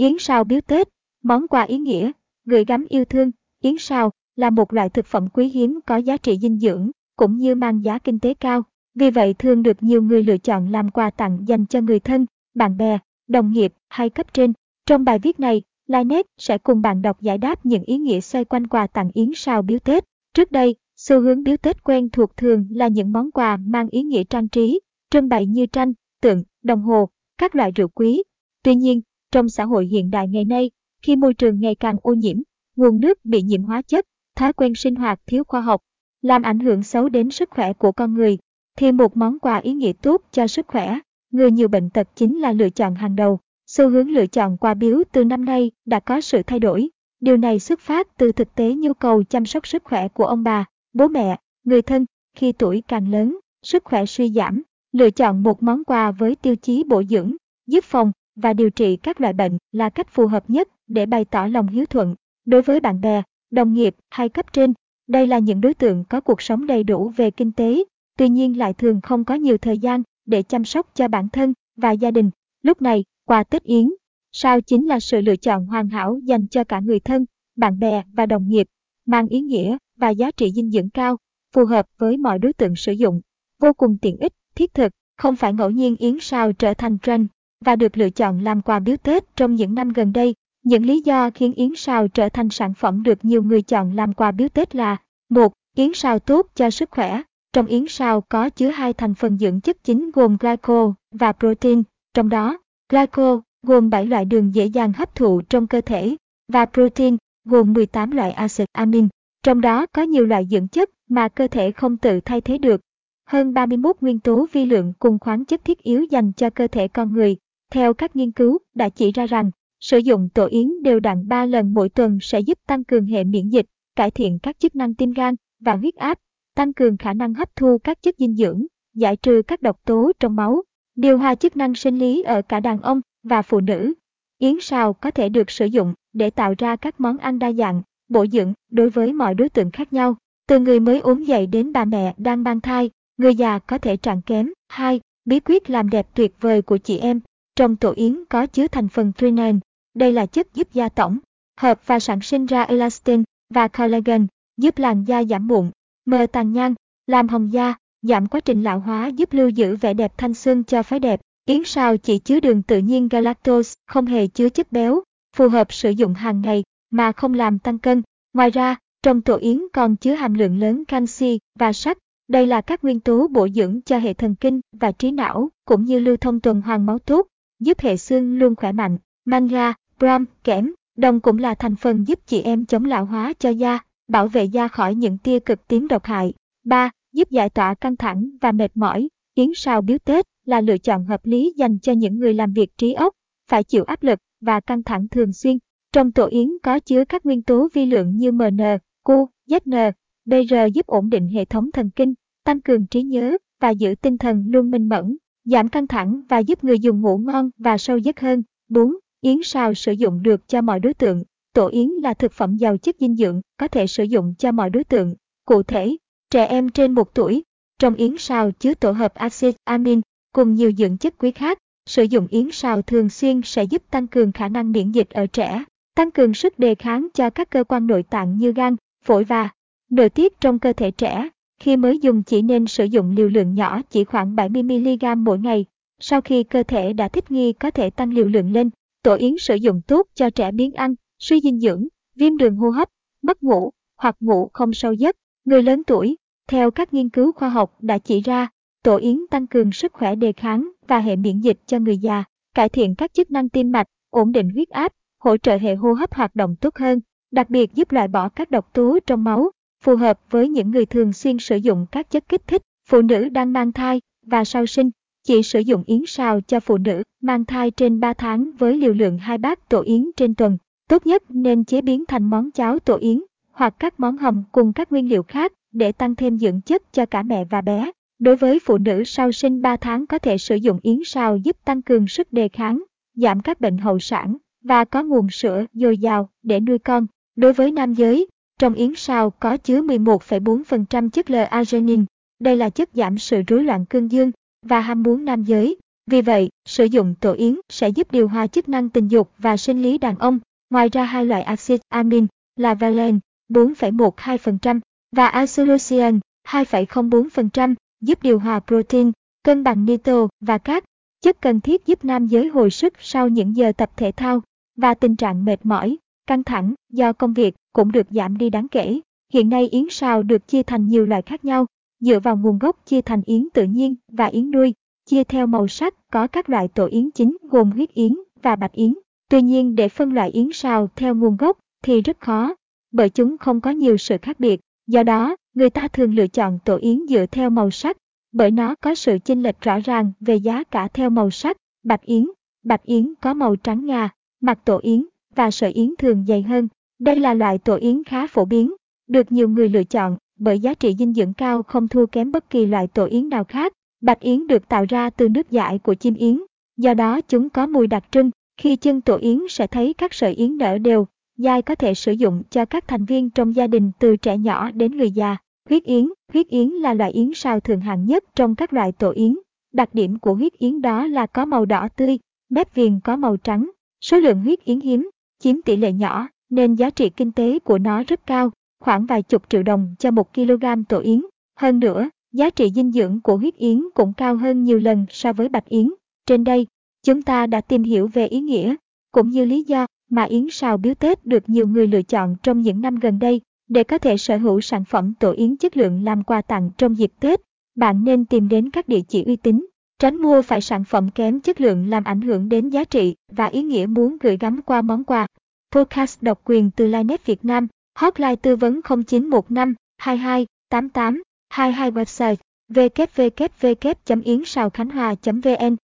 Yến sao biếu Tết, món quà ý nghĩa, gửi gắm yêu thương, yến sao là một loại thực phẩm quý hiếm có giá trị dinh dưỡng, cũng như mang giá kinh tế cao. Vì vậy thường được nhiều người lựa chọn làm quà tặng dành cho người thân, bạn bè, đồng nghiệp hay cấp trên. Trong bài viết này, Linet sẽ cùng bạn đọc giải đáp những ý nghĩa xoay quanh quà tặng yến sao biếu Tết. Trước đây, xu hướng biếu Tết quen thuộc thường là những món quà mang ý nghĩa trang trí, trưng bày như tranh, tượng, đồng hồ, các loại rượu quý. Tuy nhiên, trong xã hội hiện đại ngày nay, khi môi trường ngày càng ô nhiễm, nguồn nước bị nhiễm hóa chất, thói quen sinh hoạt thiếu khoa học, làm ảnh hưởng xấu đến sức khỏe của con người, thì một món quà ý nghĩa tốt cho sức khỏe, người nhiều bệnh tật chính là lựa chọn hàng đầu. Xu hướng lựa chọn quà biếu từ năm nay đã có sự thay đổi. Điều này xuất phát từ thực tế nhu cầu chăm sóc sức khỏe của ông bà, bố mẹ, người thân khi tuổi càng lớn, sức khỏe suy giảm. Lựa chọn một món quà với tiêu chí bổ dưỡng, giúp phòng và điều trị các loại bệnh là cách phù hợp nhất để bày tỏ lòng hiếu thuận. Đối với bạn bè, đồng nghiệp hay cấp trên, đây là những đối tượng có cuộc sống đầy đủ về kinh tế, tuy nhiên lại thường không có nhiều thời gian để chăm sóc cho bản thân và gia đình. Lúc này, quà Tết Yến, sao chính là sự lựa chọn hoàn hảo dành cho cả người thân, bạn bè và đồng nghiệp, mang ý nghĩa và giá trị dinh dưỡng cao, phù hợp với mọi đối tượng sử dụng, vô cùng tiện ích, thiết thực, không phải ngẫu nhiên Yến sao trở thành trend và được lựa chọn làm quà biếu Tết trong những năm gần đây. Những lý do khiến yến sào trở thành sản phẩm được nhiều người chọn làm quà biếu Tết là một Yến sào tốt cho sức khỏe. Trong yến sào có chứa hai thành phần dưỡng chất chính gồm glyco và protein, trong đó glyco gồm 7 loại đường dễ dàng hấp thụ trong cơ thể và protein gồm 18 loại axit amin. Trong đó có nhiều loại dưỡng chất mà cơ thể không tự thay thế được. Hơn 31 nguyên tố vi lượng cùng khoáng chất thiết yếu dành cho cơ thể con người. Theo các nghiên cứu đã chỉ ra rằng, sử dụng tổ yến đều đặn 3 lần mỗi tuần sẽ giúp tăng cường hệ miễn dịch, cải thiện các chức năng tim gan và huyết áp, tăng cường khả năng hấp thu các chất dinh dưỡng, giải trừ các độc tố trong máu, điều hòa chức năng sinh lý ở cả đàn ông và phụ nữ. Yến sào có thể được sử dụng để tạo ra các món ăn đa dạng, bổ dưỡng đối với mọi đối tượng khác nhau, từ người mới ốm dậy đến bà mẹ đang mang thai, người già có thể trạng kém. 2. Bí quyết làm đẹp tuyệt vời của chị em. Trong tổ yến có chứa thành phần threonine. Đây là chất giúp da tổng, hợp và sản sinh ra elastin và collagen, giúp làn da giảm mụn, mờ tàn nhang, làm hồng da, giảm quá trình lão hóa giúp lưu giữ vẻ đẹp thanh xuân cho phái đẹp. Yến sao chỉ chứa đường tự nhiên galactose, không hề chứa chất béo, phù hợp sử dụng hàng ngày mà không làm tăng cân. Ngoài ra, trong tổ yến còn chứa hàm lượng lớn canxi và sắt. Đây là các nguyên tố bổ dưỡng cho hệ thần kinh và trí não, cũng như lưu thông tuần hoàn máu tốt, giúp hệ xương luôn khỏe mạnh. Manga, brom, kẽm, đồng cũng là thành phần giúp chị em chống lão hóa cho da, bảo vệ da khỏi những tia cực tím độc hại. 3. Giúp giải tỏa căng thẳng và mệt mỏi. Yến sao biếu Tết là lựa chọn hợp lý dành cho những người làm việc trí óc, phải chịu áp lực và căng thẳng thường xuyên. Trong tổ yến có chứa các nguyên tố vi lượng như MN, Cu, ZN, BR giúp ổn định hệ thống thần kinh, tăng cường trí nhớ và giữ tinh thần luôn minh mẫn, giảm căng thẳng và giúp người dùng ngủ ngon và sâu giấc hơn. 4. Yến sao sử dụng được cho mọi đối tượng. Tổ yến là thực phẩm giàu chất dinh dưỡng, có thể sử dụng cho mọi đối tượng. Cụ thể, trẻ em trên 1 tuổi. Trong yến sao chứa tổ hợp axit amin cùng nhiều dưỡng chất quý khác. Sử dụng yến sao thường xuyên sẽ giúp tăng cường khả năng miễn dịch ở trẻ, tăng cường sức đề kháng cho các cơ quan nội tạng như gan, phổi và nội tiết trong cơ thể trẻ. Khi mới dùng chỉ nên sử dụng liều lượng nhỏ chỉ khoảng 70mg mỗi ngày. Sau khi cơ thể đã thích nghi có thể tăng liều lượng lên. Tổ yến sử dụng tốt cho trẻ biến ăn, suy dinh dưỡng, viêm đường hô hấp, mất ngủ hoặc ngủ không sâu giấc. Người lớn tuổi, theo các nghiên cứu khoa học đã chỉ ra, tổ yến tăng cường sức khỏe đề kháng và hệ miễn dịch cho người già, cải thiện các chức năng tim mạch, ổn định huyết áp, hỗ trợ hệ hô hấp hoạt động tốt hơn, đặc biệt giúp loại bỏ các độc tố trong máu, phù hợp với những người thường xuyên sử dụng các chất kích thích, phụ nữ đang mang thai và sau sinh. Chỉ sử dụng yến sao cho phụ nữ mang thai trên 3 tháng với liều lượng 2 bát tổ yến trên tuần. Tốt nhất nên chế biến thành món cháo tổ yến hoặc các món hầm cùng các nguyên liệu khác để tăng thêm dưỡng chất cho cả mẹ và bé. Đối với phụ nữ sau sinh 3 tháng có thể sử dụng yến sao giúp tăng cường sức đề kháng, giảm các bệnh hậu sản và có nguồn sữa dồi dào để nuôi con. Đối với nam giới, trong yến sao có chứa 11,4% chất L-arginine. Đây là chất giảm sự rối loạn cương dương và ham muốn nam giới. Vì vậy, sử dụng tổ yến sẽ giúp điều hòa chức năng tình dục và sinh lý đàn ông. Ngoài ra hai loại axit amin là valine 4,12% và isoleucine 2,04% giúp điều hòa protein, cân bằng nitro và các chất cần thiết giúp nam giới hồi sức sau những giờ tập thể thao và tình trạng mệt mỏi, căng thẳng do công việc cũng được giảm đi đáng kể. Hiện nay yến sào được chia thành nhiều loại khác nhau, dựa vào nguồn gốc chia thành yến tự nhiên và yến nuôi, chia theo màu sắc có các loại tổ yến chính gồm huyết yến và bạch yến. Tuy nhiên để phân loại yến sào theo nguồn gốc thì rất khó, bởi chúng không có nhiều sự khác biệt. Do đó, người ta thường lựa chọn tổ yến dựa theo màu sắc, bởi nó có sự chênh lệch rõ ràng về giá cả theo màu sắc. Bạch yến, bạch yến có màu trắng ngà, mặt tổ yến và sợi yến thường dày hơn. Đây là loại tổ yến khá phổ biến, được nhiều người lựa chọn bởi giá trị dinh dưỡng cao không thua kém bất kỳ loại tổ yến nào khác. Bạch yến được tạo ra từ nước giải của chim yến, do đó chúng có mùi đặc trưng. Khi chân tổ yến sẽ thấy các sợi yến nở đều, dai có thể sử dụng cho các thành viên trong gia đình từ trẻ nhỏ đến người già. Huyết yến, huyết yến là loại yến sao thường hạng nhất trong các loại tổ yến. Đặc điểm của huyết yến đó là có màu đỏ tươi, mép viền có màu trắng. Số lượng huyết yến hiếm, chiếm tỷ lệ nhỏ, nên giá trị kinh tế của nó rất cao, khoảng vài chục triệu đồng cho một kg tổ yến. Hơn nữa, giá trị dinh dưỡng của huyết yến cũng cao hơn nhiều lần so với bạch yến. Trên đây, chúng ta đã tìm hiểu về ý nghĩa, cũng như lý do mà yến sào biếu Tết được nhiều người lựa chọn trong những năm gần đây. Để có thể sở hữu sản phẩm tổ yến chất lượng làm quà tặng trong dịp Tết, bạn nên tìm đến các địa chỉ uy tín, tránh mua phải sản phẩm kém chất lượng làm ảnh hưởng đến giá trị và ý nghĩa muốn gửi gắm qua món quà. Podcast độc quyền từ Linet Việt Nam, hotline tư vấn 0915 22 88 22 website www.yến vn